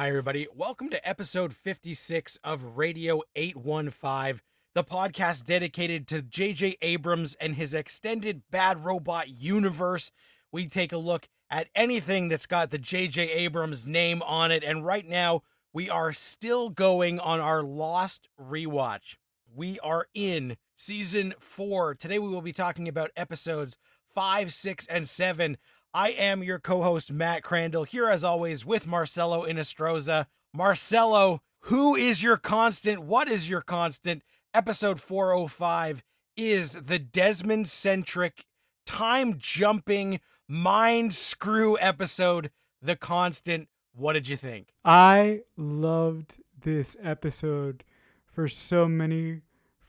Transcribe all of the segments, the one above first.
Hi, everybody. Welcome to episode 56 of Radio 815, the podcast dedicated to J.J. Abrams and his extended Bad Robot universe. We take a look at anything that's got the J.J. Abrams name on it. And right now, we are still going on our Lost rewatch. We are in season four. Today, we will be talking about episodes five, six, and seven. I am your co host, Matt Crandall, here as always with Marcelo Inostroza. Marcelo, who is your constant? What is your constant? Episode 405 is the Desmond centric, time jumping, mind screw episode, The Constant. What did you think? I loved this episode for so many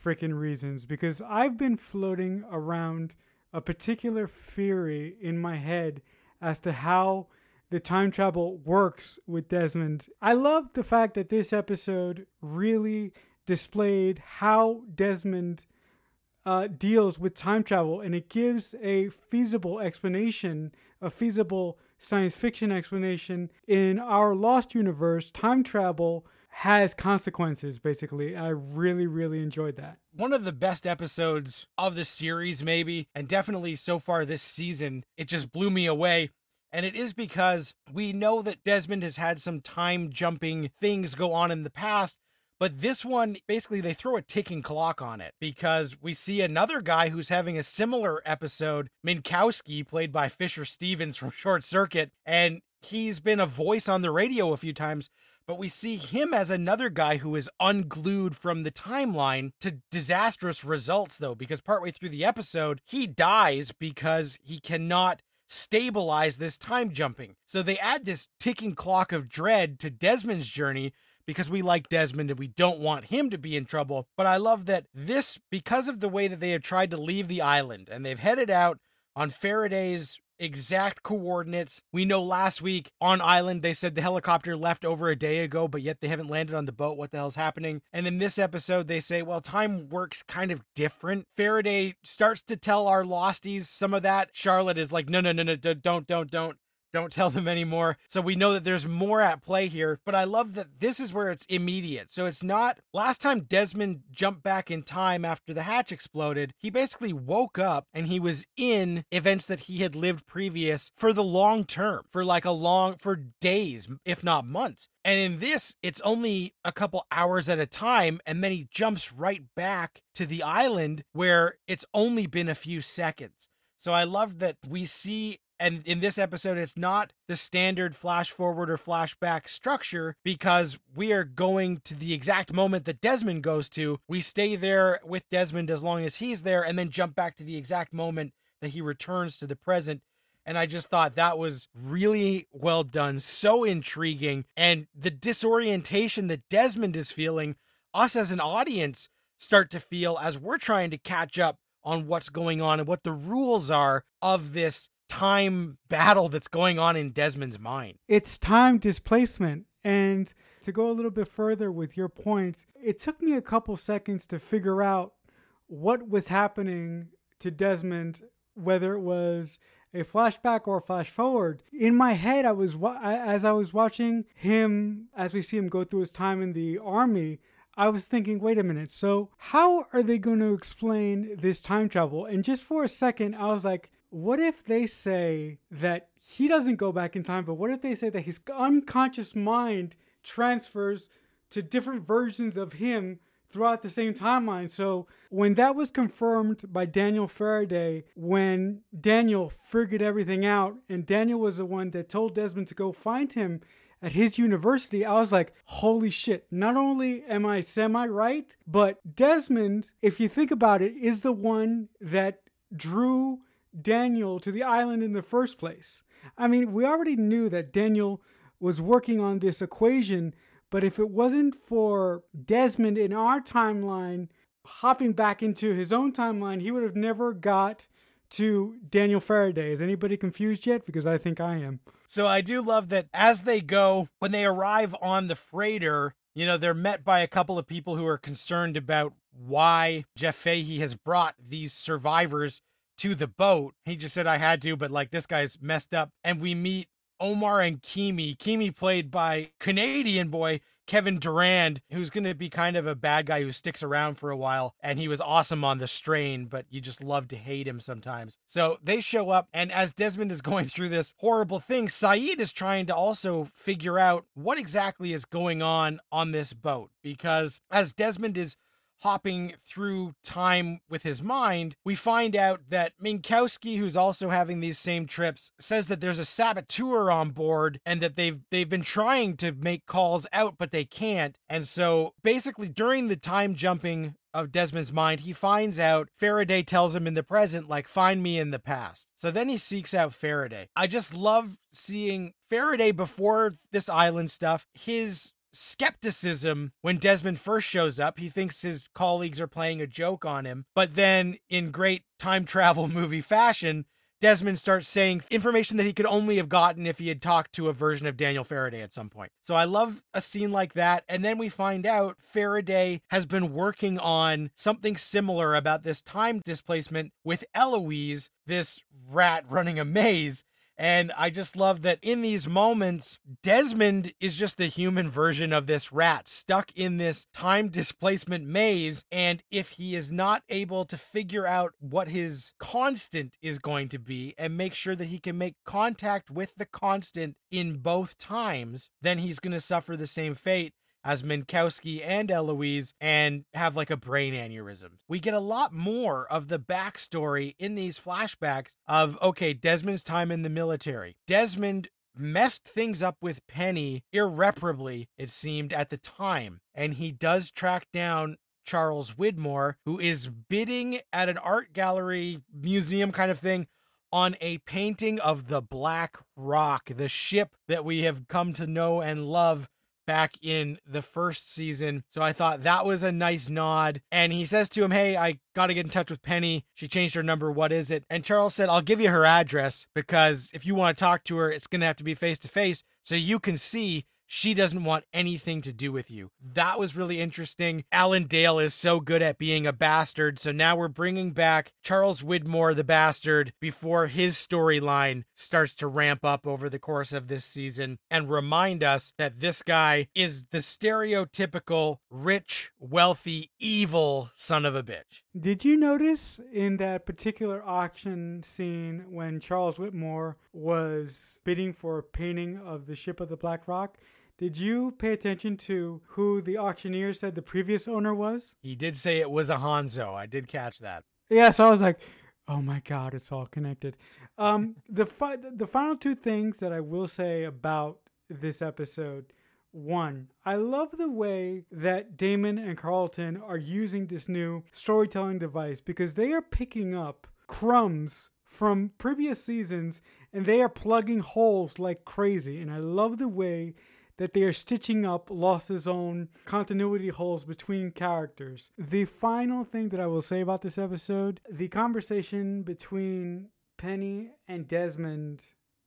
freaking reasons because I've been floating around a particular theory in my head as to how the time travel works with Desmond. I love the fact that this episode really displayed how Desmond uh, deals with time travel and it gives a feasible explanation, a feasible science fiction explanation. In our Lost universe, time travel has consequences, basically. I really, really enjoyed that. One of the best episodes of the series, maybe, and definitely so far this season. It just blew me away. And it is because we know that Desmond has had some time jumping things go on in the past. But this one, basically, they throw a ticking clock on it because we see another guy who's having a similar episode, Minkowski, played by Fisher Stevens from Short Circuit. And he's been a voice on the radio a few times but we see him as another guy who is unglued from the timeline to disastrous results, though, because partway through the episode, he dies because he cannot stabilize this time jumping. So they add this ticking clock of dread to Desmond's journey because we like Desmond and we don't want him to be in trouble. But I love that this, because of the way that they have tried to leave the island and they've headed out on Faraday's exact coordinates. We know last week on island they said the helicopter left over a day ago, but yet they haven't landed on the boat. What the hell's happening? And in this episode, they say, well, time works kind of different. Faraday starts to tell our losties some of that. Charlotte is like, no, no, no, no, don't, don't, don't. Don't tell them anymore. So we know that there's more at play here, but I love that this is where it's immediate. So it's not last time Desmond jumped back in time after the hatch exploded, he basically woke up and he was in events that he had lived previous for the long term, for like a long, for days, if not months. And in this, it's only a couple hours at a time. And then he jumps right back to the island where it's only been a few seconds. So I love that we see and in this episode, it's not the standard flash forward or flashback structure because we are going to the exact moment that Desmond goes to. We stay there with Desmond as long as he's there and then jump back to the exact moment that he returns to the present. And I just thought that was really well done, so intriguing. And the disorientation that Desmond is feeling, us as an audience start to feel as we're trying to catch up on what's going on and what the rules are of this time battle that's going on in Desmond's mind. It's time displacement. And to go a little bit further with your point, it took me a couple seconds to figure out what was happening to Desmond, whether it was a flashback or a flash forward. In my head, I was as I was watching him as we see him go through his time in the army. I was thinking, wait a minute. So how are they going to explain this time travel? And just for a second, I was like, what if they say that he doesn't go back in time, but what if they say that his unconscious mind transfers to different versions of him throughout the same timeline? So when that was confirmed by Daniel Faraday, when Daniel figured everything out, and Daniel was the one that told Desmond to go find him at his university, I was like, holy shit, not only am I semi right, but Desmond, if you think about it, is the one that drew Daniel to the island in the first place. I mean, we already knew that Daniel was working on this equation, but if it wasn't for Desmond in our timeline hopping back into his own timeline, he would have never got to Daniel Faraday. Is anybody confused yet? Because I think I am. So I do love that as they go, when they arrive on the freighter, you know, they're met by a couple of people who are concerned about why Jeff Fahey has brought these survivors to the boat. He just said I had to, but like this guy's messed up. And we meet Omar and Keamy. Keamy played by Canadian boy Kevin Durand, who's going to be kind of a bad guy who sticks around for a while. And he was awesome on The Strain, but you just love to hate him sometimes. So they show up, and as Desmond is going through this horrible thing, Sayid is trying to also figure out what exactly is going on on this boat. Because as Desmond is hopping through time with his mind, we find out that Minkowski, who's also having these same trips, says that there's a saboteur on board and that they've they've been trying to make calls out, but they can't. And so basically during the time jumping of Desmond's mind, he finds out Faraday tells him in the present, like, find me in the past. So then he seeks out Faraday. I just love seeing Faraday before this island stuff. His skepticism when Desmond first shows up. He thinks his colleagues are playing a joke on him. But then, in great time travel movie fashion, Desmond starts saying information that he could only have gotten if he had talked to a version of Daniel Faraday at some point. So I love a scene like that. And then we find out Faraday has been working on something similar about this time displacement with Eloise, this rat running a maze. And I just love that in these moments, Desmond is just the human version of this rat stuck in this time displacement maze. And if he is not able to figure out what his constant is going to be and make sure that he can make contact with the constant in both times, then he's going to suffer the same fate as Minkowski and Eloise and have like a brain aneurysm. We get a lot more of the backstory in these flashbacks of, okay, Desmond's time in the military. Desmond messed things up with Penny irreparably, it seemed, at the time. And he does track down Charles Widmore, who is bidding at an art gallery museum kind of thing on a painting of the Black Rock, the ship that we have come to know and love back in the first season. So I thought that was a nice nod. And he says to him, Hey, I got to get in touch with Penny. She changed her number. What is it? And Charles said, I'll give you her address because if you want to talk to her, it's going to have to be face to face so you can see she doesn't want anything to do with you. That was really interesting. Alan Dale is so good at being a bastard. So now we're bringing back Charles Widmore, the bastard, before his storyline starts to ramp up over the course of this season and remind us that this guy is the stereotypical rich, wealthy, evil son of a bitch. Did you notice in that particular auction scene when Charles Widmore was bidding for a painting of the ship of the Black Rock? Did you pay attention to who the auctioneer said the previous owner was? He did say it was a Hanso. I did catch that. Yeah, so I was like, oh my god, it's all connected. Um, the fi- the final two things that I will say about this episode. One, I love the way that Damon and Carlton are using this new storytelling device because they are picking up crumbs from previous seasons and they are plugging holes like crazy. And I love the way that they are stitching up Lost's own continuity holes between characters. The final thing that I will say about this episode the conversation between Penny and Desmond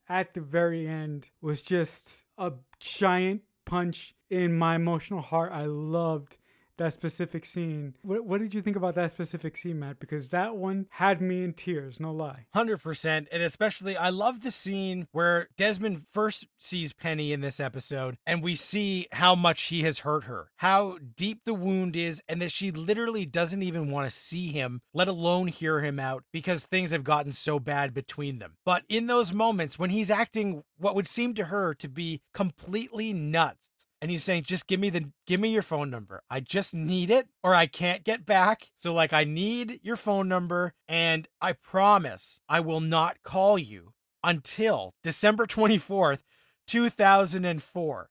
at the very end was just a giant punch in my emotional heart. I loved that specific scene. What, what did you think about that specific scene, Matt? Because that one had me in tears, no lie. 100%. And especially, I love the scene where Desmond first sees Penny in this episode, and we see how much he has hurt her, how deep the wound is, and that she literally doesn't even want to see him, let alone hear him out, because things have gotten so bad between them. But in those moments when he's acting what would seem to her to be completely nuts, and he's saying just give me the give me your phone number i just need it or i can't get back so like i need your phone number and i promise i will not call you until december 24th 2004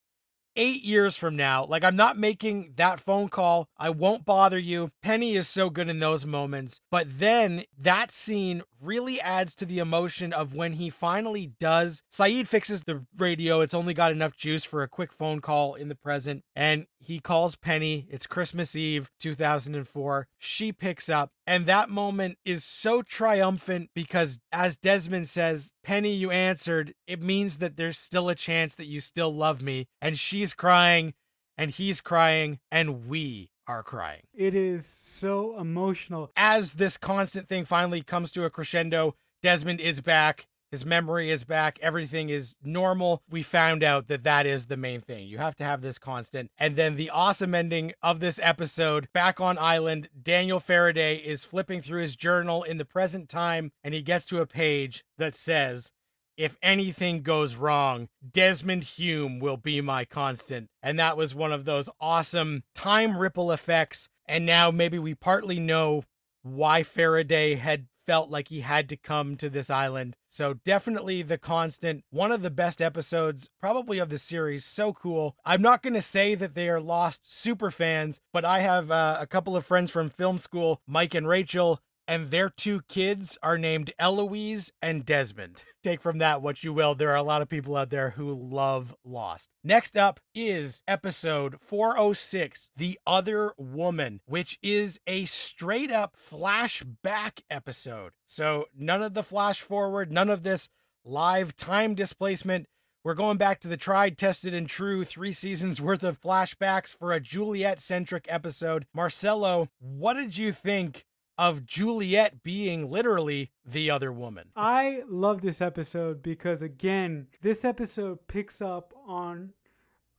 eight years from now, like I'm not making that phone call. I won't bother you. Penny is so good in those moments. But then that scene really adds to the emotion of when he finally does. Sayid fixes the radio. It's only got enough juice for a quick phone call in the present. And he calls Penny. It's Christmas Eve, 2004. She picks up. And that moment is so triumphant because, as Desmond says, Penny, you answered. It means that there's still a chance that you still love me. And she's crying, and he's crying, and we are crying. It is so emotional. As this constant thing finally comes to a crescendo, Desmond is back. His memory is back. Everything is normal. We found out that that is the main thing. You have to have this constant. And then the awesome ending of this episode back on island, Daniel Faraday is flipping through his journal in the present time and he gets to a page that says, if anything goes wrong, Desmond Hume will be my constant. And that was one of those awesome time ripple effects. And now maybe we partly know why Faraday had felt like he had to come to this island. So definitely the constant, one of the best episodes probably of the series. So cool. I'm not going to say that they are lost super fans, but I have uh, a couple of friends from film school, Mike and Rachel, and their two kids are named Eloise and Desmond. Take from that what you will. There are a lot of people out there who love Lost. Next up is episode 406, The Other Woman, which is a straight up flashback episode. So none of the flash forward, none of this live time displacement. We're going back to the tried, tested, and true three seasons worth of flashbacks for a Juliet centric episode. Marcelo, what did you think of Juliet being literally the other woman. I love this episode because, again, this episode picks up on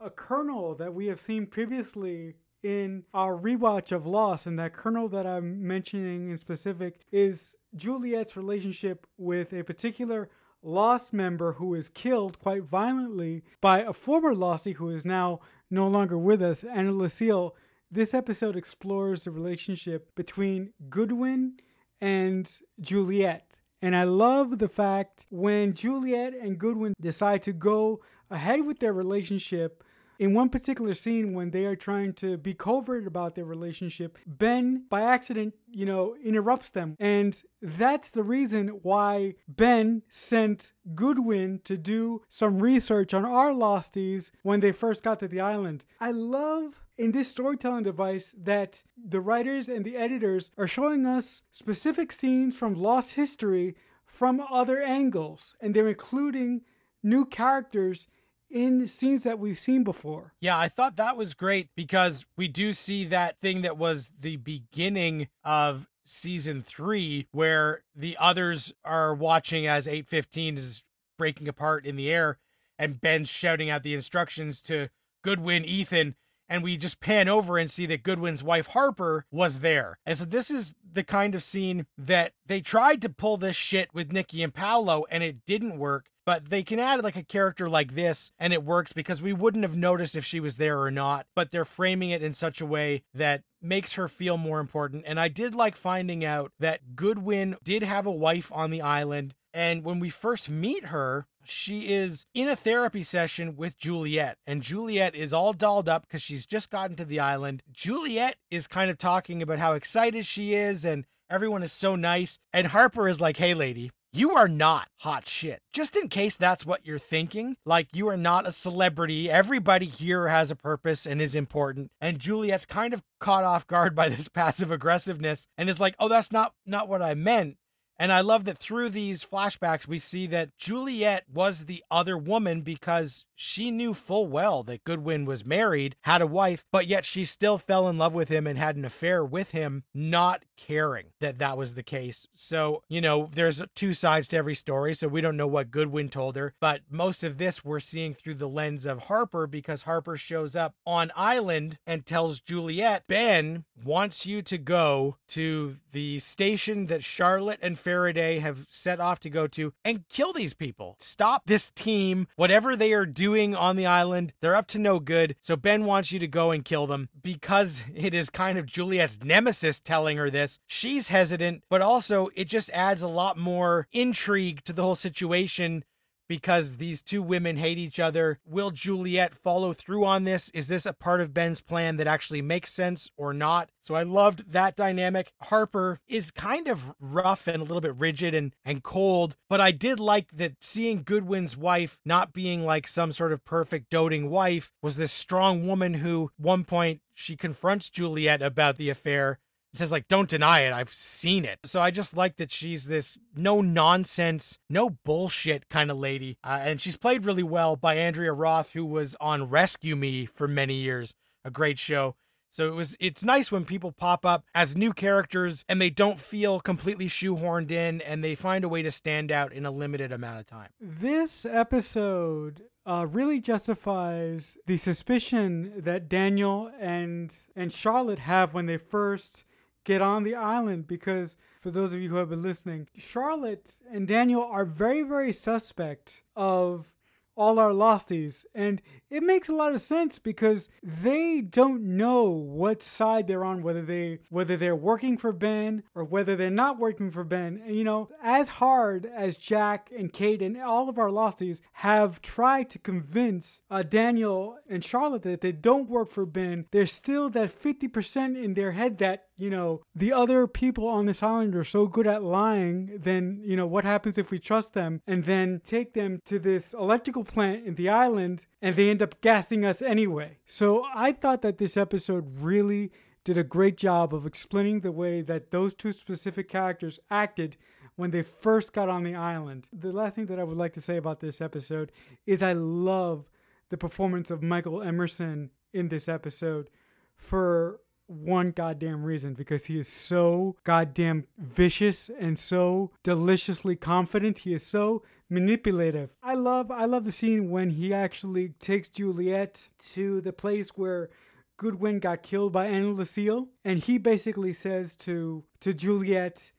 a kernel that we have seen previously in our rewatch of Lost, and that kernel that I'm mentioning in specific is Juliet's relationship with a particular Lost member who is killed quite violently by a former Lostie who is now no longer with us, Ana Lucia, this episode explores the relationship between Goodwin and Juliet. And I love the fact when Juliet and Goodwin decide to go ahead with their relationship. In one particular scene, when they are trying to be covert about their relationship, Ben, by accident, you know, interrupts them. And that's the reason why Ben sent Goodwin to do some research on our Losties when they first got to the island. I love in this storytelling device that the writers and the editors are showing us specific scenes from lost history from other angles and they're including new characters in scenes that we've seen before. Yeah, I thought that was great because we do see that thing that was the beginning of season 3 where the others are watching as 815 is breaking apart in the air and Ben's shouting out the instructions to Goodwin Ethan and we just pan over and see that Goodwin's wife Harper was there. And so this is the kind of scene that they tried to pull this shit with Nikki and Paulo and it didn't work. But they can add like a character like this and it works because we wouldn't have noticed if she was there or not. But they're framing it in such a way that makes her feel more important. And I did like finding out that Goodwin did have a wife on the island. And when we first meet her, she is in a therapy session with Juliet, and Juliet is all dolled up because she's just gotten to the island. Juliet is kind of talking about how excited she is, and everyone is so nice. And Harper is like, hey, lady, you are not hot shit. Just in case that's what you're thinking, like you are not a celebrity. Everybody here has a purpose and is important. And Juliet's kind of caught off guard by this passive aggressiveness and is like, "Oh, that's not not what I meant." And I love that through these flashbacks, we see that Juliet was the other woman because she knew full well that Goodwin was married, had a wife, but yet she still fell in love with him and had an affair with him, not caring that that was the case. So, you know, there's two sides to every story. So we don't know what Goodwin told her, but most of this we're seeing through the lens of Harper because Harper shows up on island and tells Juliet, Ben wants you to go to the station that Charlotte and Faraday have set off to go to and kill these people. Stop this team, whatever they are doing doing on the island. They're up to no good. So Ben wants you to go and kill them because it is kind of Juliet's nemesis telling her this. She's hesitant, but also it just adds a lot more intrigue to the whole situation because these two women hate each other. Will Juliet follow through on this? Is this a part of Ben's plan that actually makes sense or not? So I loved that dynamic. Harper is kind of rough and a little bit rigid and, and cold, but I did like that seeing Goodwin's wife not being like some sort of perfect doting wife was this strong woman who, one point, she confronts Juliet about the affair says like don't deny it. I've seen it. So i just like that she's this no nonsense no bullshit kind of lady. Uh, and she's played really well by andrea roth who was on rescue me for many years a great show. So it was it's nice when people pop up as new characters and they don't feel completely shoehorned in and they find a way to stand out in a limited amount of time. This episode uh, really justifies the suspicion that Daniel and and Charlotte have when they first get on the island because for those of you who have been listening, Charlotte and Daniel are very very suspect of all our losties. And it makes a lot of sense because they don't know what side they're on, whether they whether they're working for Ben or whether they're not working for Ben. And, you know, as hard as Jack and Kate and all of our losties have tried to convince uh, Daniel and Charlotte that they don't work for Ben, there's still that 50% in their head that you know, the other people on this island are so good at lying, then, you know, what happens if we trust them and then take them to this electrical plant in the island and they end up gassing us anyway? So I thought that this episode really did a great job of explaining the way that those two specific characters acted when they first got on the island. The last thing that I would like to say about this episode is I love the performance of Michael Emerson in this episode for one goddamn reason because he is so goddamn vicious and so deliciously confident. He is so manipulative. I love I love the scene when he actually takes Juliet to the place where Goodwin got killed by Ana Lucia and he basically says to to Juliet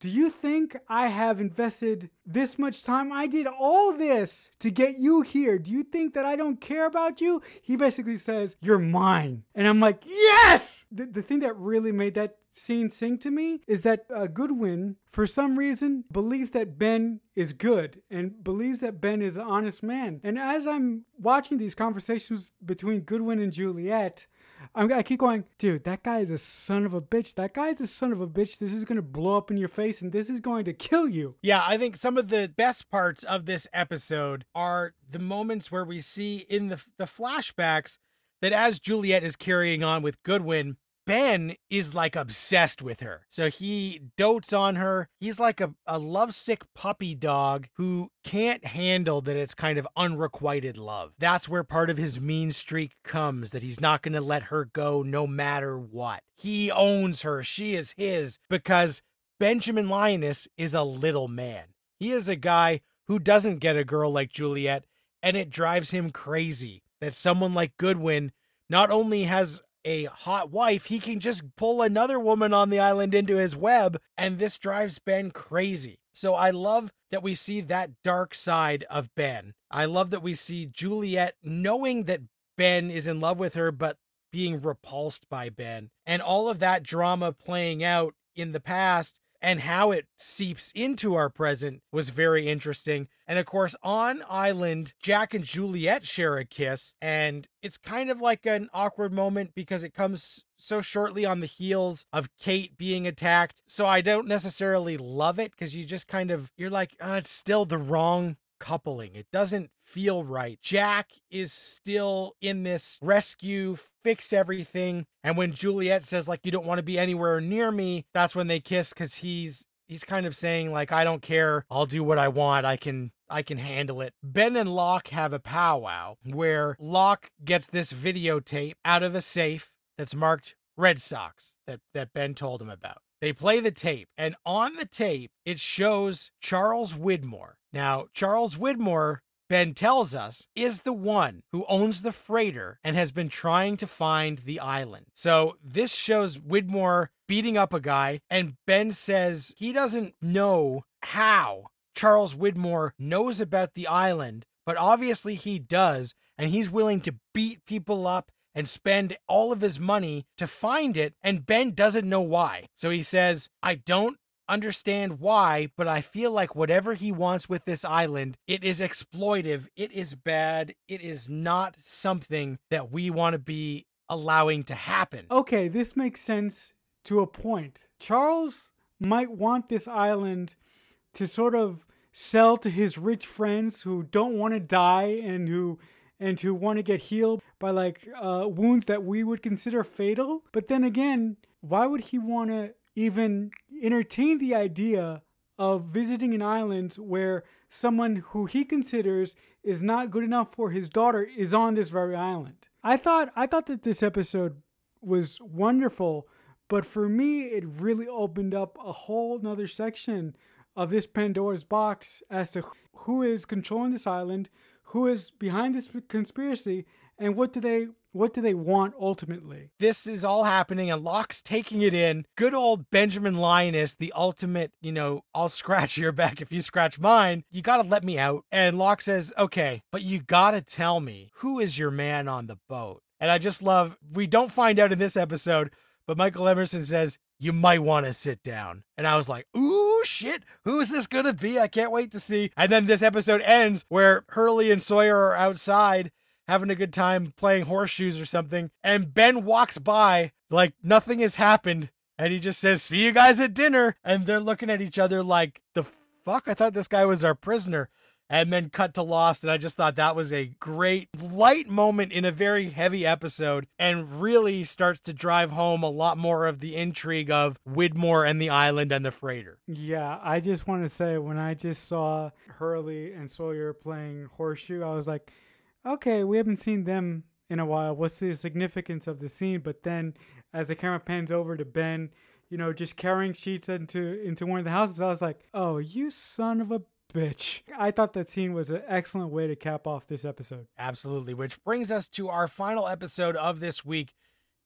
do you think I have invested this much time? I did all this to get you here. Do you think that I don't care about you? He basically says, You're mine. And I'm like, Yes! The, the thing that really made that scene sing to me is that uh, Goodwin, for some reason, believes that Ben is good and believes that Ben is an honest man. And as I'm watching these conversations between Goodwin and Juliet, I'm, i keep going, dude, that guy is a son of a bitch. That guy is a son of a bitch. This is going to blow up in your face and this is going to kill you. Yeah, I think some of the best parts of this episode are the moments where we see in the, the flashbacks that as Juliet is carrying on with Goodwin, Ben is like obsessed with her. So he dotes on her. He's like a, a lovesick puppy dog who can't handle that it's kind of unrequited love. That's where part of his mean streak comes that he's not going to let her go no matter what. He owns her. She is his because Benjamin Linus is a little man. He is a guy who doesn't get a girl like Juliet, and it drives him crazy that someone like Goodwin not only has a hot wife, he can just pull another woman on the island into his web, and this drives Ben crazy. So I love that we see that dark side of Ben. I love that we see Juliet knowing that Ben is in love with her, but being repulsed by Ben, and all of that drama playing out in the past and how it seeps into our present was very interesting. And of course, on Island, Jack and Juliet share a kiss, and it's kind of like an awkward moment because it comes so shortly on the heels of Kate being attacked. So I don't necessarily love it because you just kind of, you're like, oh, it's still the wrong coupling. It doesn't feel right. Jack is still in this rescue, fix everything. And when Juliet says, like, you don't want to be anywhere near me, that's when they kiss because he's he's kind of saying, like, I don't care. I'll do what I want. I can I can handle it. Ben and Locke have a powwow where Locke gets this videotape out of a safe that's marked Red Sox that, that Ben told him about. They play the tape, and on the tape, it shows Charles Widmore. Now, Charles Widmore Ben tells us, is the one who owns the freighter and has been trying to find the island. So this shows Widmore beating up a guy, and Ben says he doesn't know how Charles Widmore knows about the island, but obviously he does, and he's willing to beat people up and spend all of his money to find it, and Ben doesn't know why. So he says, I don't understand why, but I feel like whatever he wants with this island, it is exploitive, it is bad, it is not something that we want to be allowing to happen. Okay, this makes sense to a point. Charles might want this island to sort of sell to his rich friends who don't want to die and who and who want to get healed by like uh, wounds that we would consider fatal. But then again, why would he want to even entertain the idea of visiting an island where someone who he considers is not good enough for his daughter is on this very island. I thought I thought that this episode was wonderful. But for me, it really opened up a whole nother section of this Pandora's box as to who is controlling this island, who is behind this conspiracy, and what do they what do they want ultimately? This is all happening and Locke's taking it in. Good old Benjamin Linus, the ultimate, you know, I'll scratch your back if you scratch mine. You got to let me out. And Locke says, okay, but you got to tell me who is your man on the boat? And I just love, we don't find out in this episode, but Michael Emerson says, you might want to sit down. And I was like, ooh, shit, who is this going to be? I can't wait to see. And then this episode ends where Hurley and Sawyer are outside having a good time playing horseshoes or something. And Ben walks by like nothing has happened. And he just says, See you guys at dinner. And they're looking at each other like, The fuck? I thought this guy was our prisoner. And then cut to Lost. And I just thought that was a great light moment in a very heavy episode and really starts to drive home a lot more of the intrigue of Widmore and the island and the freighter. Yeah, I just want to say when I just saw Hurley and Sawyer playing horseshoe, I was like, okay, we haven't seen them in a while. What's the significance of the scene? But then as the camera pans over to Ben, you know, just carrying sheets into into one of the houses, I was like, oh, you son of a bitch. I thought that scene was an excellent way to cap off this episode. Absolutely. Which brings us to our final episode of this week,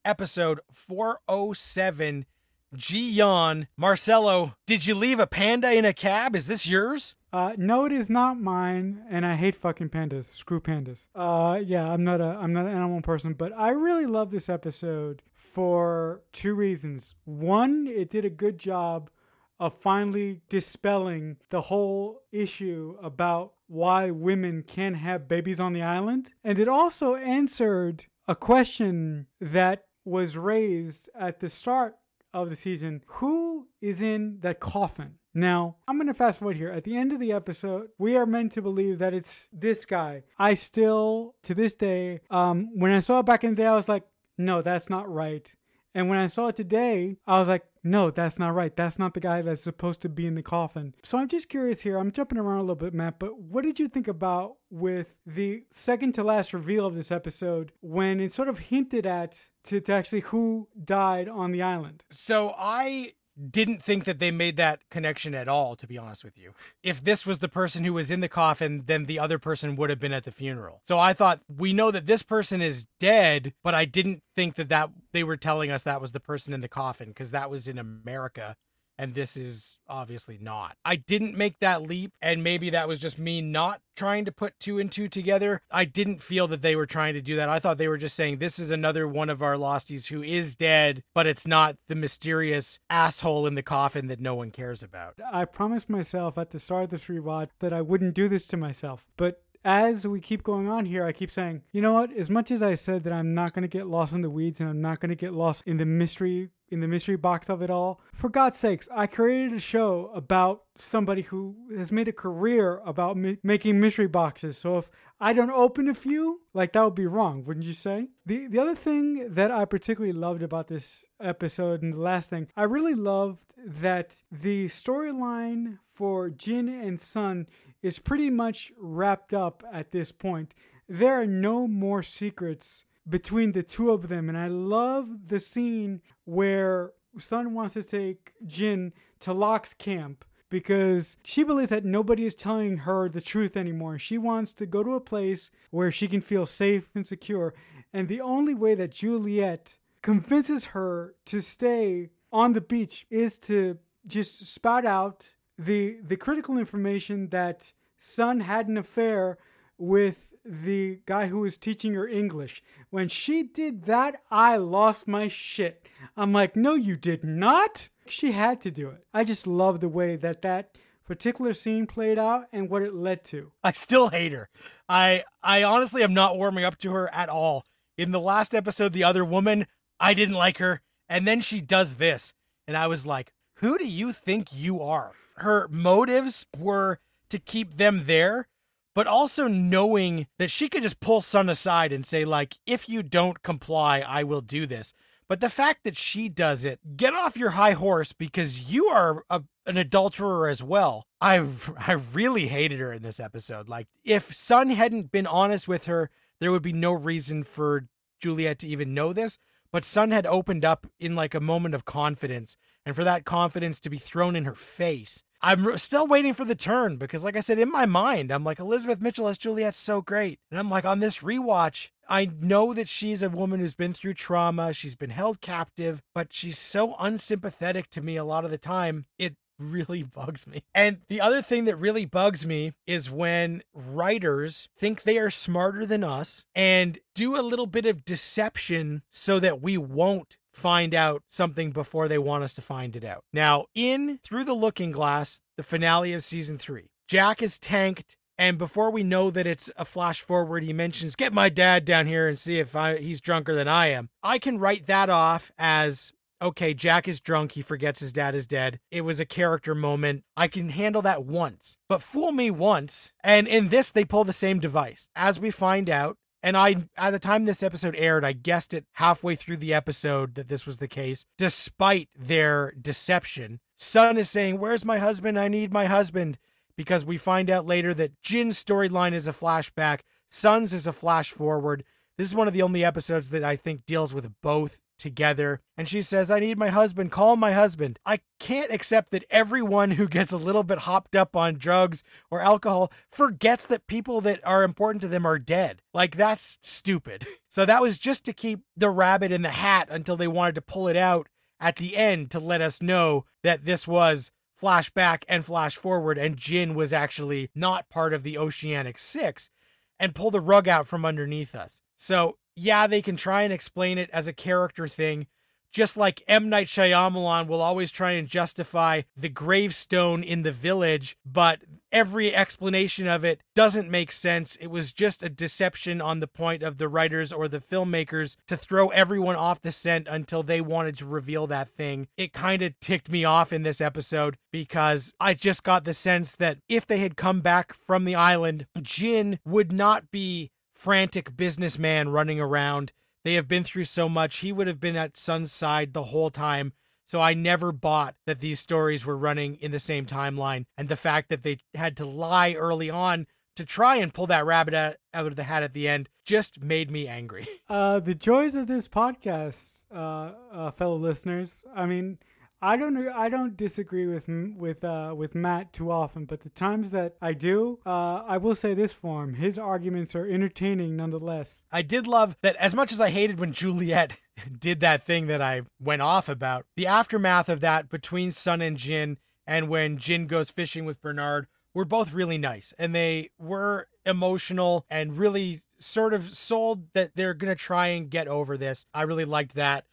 episode 407. Ji-yeon, Marcelo, did you leave a panda in a cab? Is this yours? Uh, no, it is not mine, and I hate fucking pandas. Screw pandas. Uh, yeah, I'm not a I'm not an animal person, but I really love this episode for two reasons. One, it did a good job of finally dispelling the whole issue about why women can't have babies on the island, and it also answered a question that was raised at the start of the season. Who is in that coffin? Now, I'm going to fast forward here. At the end of the episode, we are meant to believe that it's this guy. I still, to this day, um, when I saw it back in the day, I was like, no, that's not right. And when I saw it today, I was like, no, that's not right. That's not the guy that's supposed to be in the coffin. So I'm just curious here. I'm jumping around a little bit, Matt, but what did you think about with the second to last reveal of this episode when it sort of hinted at to, to actually who died on the island? So I didn't think that they made that connection at all, to be honest with you. If this was the person who was in the coffin, then the other person would have been at the funeral. So I thought, we know that this person is dead, but I didn't think that, that they were telling us that was the person in the coffin because that was in America and this is obviously not. I didn't make that leap, and maybe that was just me not trying to put two and two together. I didn't feel that they were trying to do that. I thought they were just saying this is another one of our losties who is dead, but it's not the mysterious asshole in the coffin that no one cares about. I promised myself at the start of this rewatch that I wouldn't do this to myself, but as we keep going on here, I keep saying, you know what? As much as I said that I'm not going to get lost in the weeds and I'm not going to get lost in the mystery in the mystery box of it all. For God's sakes, I created a show about somebody who has made a career about mi- making mystery boxes. So if I don't open a few, like that would be wrong, wouldn't you say? The the other thing that I particularly loved about this episode and the last thing, I really loved that the storyline for Jin and Sun is pretty much wrapped up at this point. There are no more secrets between the two of them. And I love the scene where Sun wants to take Jin to Locke's camp because she believes that nobody is telling her the truth anymore. She wants to go to a place where she can feel safe and secure. And the only way that Juliet convinces her to stay on the beach is to just spout out the the critical information that Sun had an affair with the guy who was teaching her English. When she did that, I lost my shit. I'm like, no, you did not. She had to do it. I just love the way that that particular scene played out and what it led to. I still hate her. I I honestly am not warming up to her at all. In the last episode, the other woman, I didn't like her, and then she does this, and I was like, who do you think you are? Her motives were to keep them there but also knowing that she could just pull Sun aside and say, like, if you don't comply, I will do this. But the fact that she does it, get off your high horse because you are a, an adulterer as well. I I really hated her in this episode. Like, if Sun hadn't been honest with her, there would be no reason for Juliet to even know this. but Sun had opened up in like a moment of confidence, and for that confidence to be thrown in her face. I'm still waiting for the turn because, like I said, in my mind, I'm like, Elizabeth Mitchell as Juliet's so great. And I'm like, on this rewatch, I know that she's a woman who's been through trauma. She's been held captive, but she's so unsympathetic to me a lot of the time. It really bugs me. And the other thing that really bugs me is when writers think they are smarter than us and do a little bit of deception so that we won't find out something before they want us to find it out. Now, in Through the Looking Glass, the finale of season three, Jack is tanked. And before we know that it's a flash forward, he mentions, Get my dad down here and see if I, he's drunker than I am. I can write that off as okay, Jack is drunk. He forgets his dad is dead. It was a character moment. I can handle that once, but fool me once. And in this, they pull the same device. As we find out, and I, at the time this episode aired, I guessed it halfway through the episode that this was the case, despite their deception. Sun is saying, Where's my husband? I need my husband. Because we find out later that Jin's storyline is a flashback, Sun's is a flash forward. This is one of the only episodes that I think deals with both together. And she says, I need my husband. Call my husband. I can't accept that everyone who gets a little bit hopped up on drugs or alcohol forgets that people that are important to them are dead. Like, that's stupid. So that was just to keep the rabbit in the hat until they wanted to pull it out at the end to let us know that this was flashback and flash forward and Jin was actually not part of the Oceanic Six and pull the rug out from underneath us. So yeah, they can try and explain it as a character thing, just like M. Night Shyamalan will always try and justify the gravestone in the village, but every explanation of it doesn't make sense. It was just a deception on the point of the writers or the filmmakers to throw everyone off the scent until they wanted to reveal that thing. It kind of ticked me off in this episode because I just got the sense that if they had come back from the island, Jin would not be frantic businessman running around. They have been through so much. He would have been at Sun's side the whole time. So I never bought that these stories were running in the same timeline. And the fact that they had to lie early on to try and pull that rabbit out, of the hat at the end just made me angry. Uh, the joys of this podcast, uh, uh, fellow listeners. I mean, I don't I don't disagree with with uh, with Matt too often, but the times that I do, uh, I will say this for him: his arguments are entertaining nonetheless. I did love that as much as I hated when Juliet did that thing that I went off about. The aftermath of that between Sun and Jin, and when Jin goes fishing with Bernard, were both really nice, and they were emotional and really sort of sold that they're gonna try and get over this. I really liked that,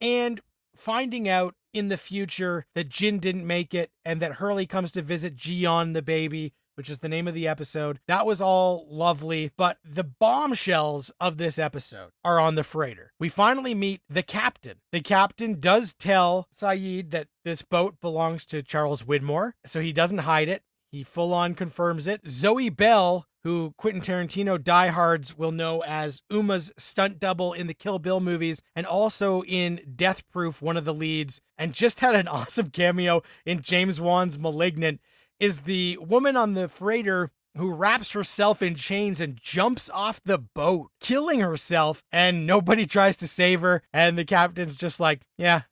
and finding out in the future that Jin didn't make it and that Hurley comes to visit Ji-yeon the baby, which is the name of the episode. That was all lovely, but the bombshells of this episode are on the freighter. We finally meet the captain. The captain does tell Sayid that this boat belongs to Charles Widmore, so he doesn't hide it. He full on confirms it. Zoe Bell, who Quentin Tarantino diehards will know as Uma's stunt double in the Kill Bill movies and also in Death Proof, one of the leads, and just had an awesome cameo in James Wan's Malignant, is the woman on the freighter who wraps herself in chains and jumps off the boat, killing herself, and nobody tries to save her. And the captain's just like, yeah,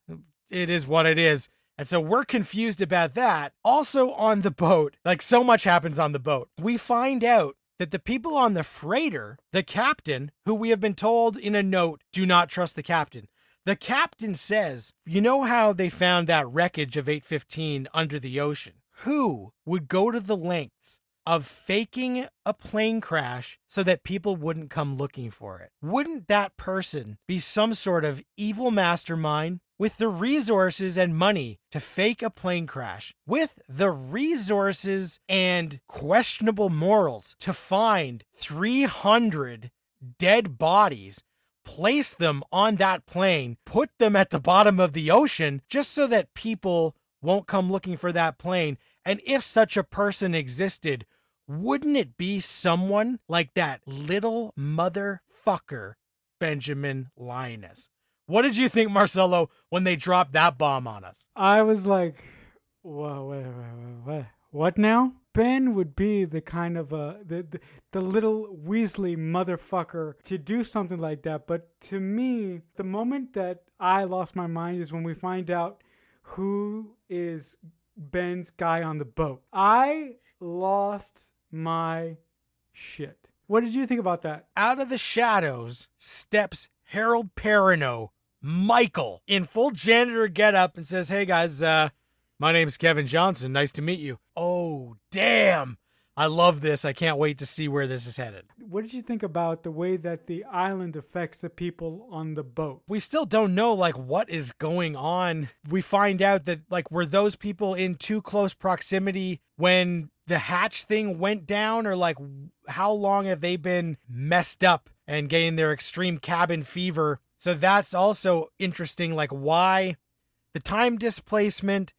it is what it is. And so we're confused about that. Also on the boat, like so much happens on the boat. We find out that the people on the freighter, the captain, who we have been told in a note, do not trust the captain. The captain says, You know how they found that wreckage of 815 under the ocean? Who would go to the lengths of faking a plane crash so that people wouldn't come looking for it? Wouldn't that person be some sort of evil mastermind with the resources and money to fake a plane crash, with the resources and questionable morals to find 300 dead bodies, place them on that plane, put them at the bottom of the ocean just so that people won't come looking for that plane. And if such a person existed, wouldn't it be someone like that little motherfucker, Benjamin Linus? What did you think, Marcelo, when they dropped that bomb on us? I was like, whoa, wait, wait, wait, wait. what now? Ben would be the kind of a the, the the little Weasley motherfucker to do something like that. But to me, the moment that I lost my mind is when we find out who is Ben's guy on the boat. I lost my shit. What did you think about that? Out of the shadows steps Harold Perrineau, Michael, in full janitor getup, and says, "Hey guys, uh, my name's Kevin Johnson. Nice to meet you." Oh, damn! I love this. I can't wait to see where this is headed. What did you think about the way that the island affects the people on the boat? We still don't know like what is going on. We find out that like were those people in too close proximity when the hatch thing went down or like how long have they been messed up and getting their extreme cabin fever? So that's also interesting like why the time displacement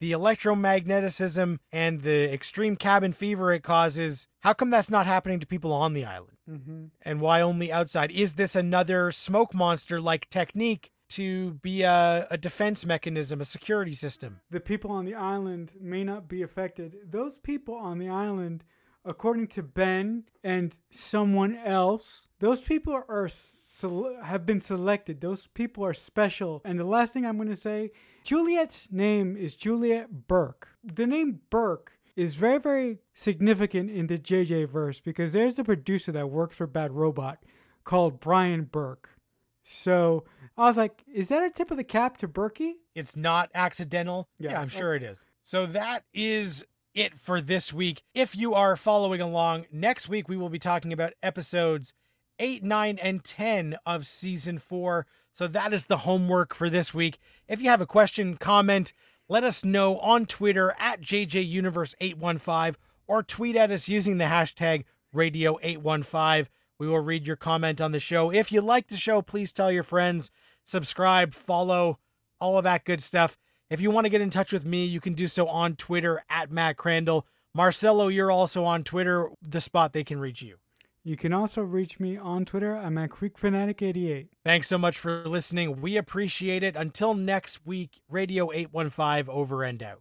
the electromagnetism and the extreme cabin fever it causes, how come that's not happening to people on the island? Mm-hmm. And why only outside? Is this another smoke monster like technique to be a, a defense mechanism, a security system? The people on the island may not be affected. Those people on the island, according to Ben and someone else, those people are have been selected. Those people are special. And the last thing I'm going to say Juliet's name is Juliet Burke. The name Burke is very, very significant in the JJ verse because there's a producer that works for Bad Robot called Bryan Burk. So I was like, is that a tip of the cap to Berkey? It's not accidental. Yeah. yeah I'm sure it is. So that is it for this week. If you are following along, next week we will be talking about episodes 8, 9, and 10 of season 4. So that is the homework for this week. If you have a question, comment, let us know on Twitter at JJUniverse815 or tweet at us using the hashtag radio815. We will read your comment on the show. If you like the show, please tell your friends, subscribe, follow, all of that good stuff. If you want to get in touch with me, you can do so on Twitter at Matt Crandall. Marcelo, you're also on Twitter, the spot they can reach you. You can also reach me on Twitter. I'm at CreekFanatic88. Thanks so much for listening. We appreciate it. Until next week, Radio 815 over and out.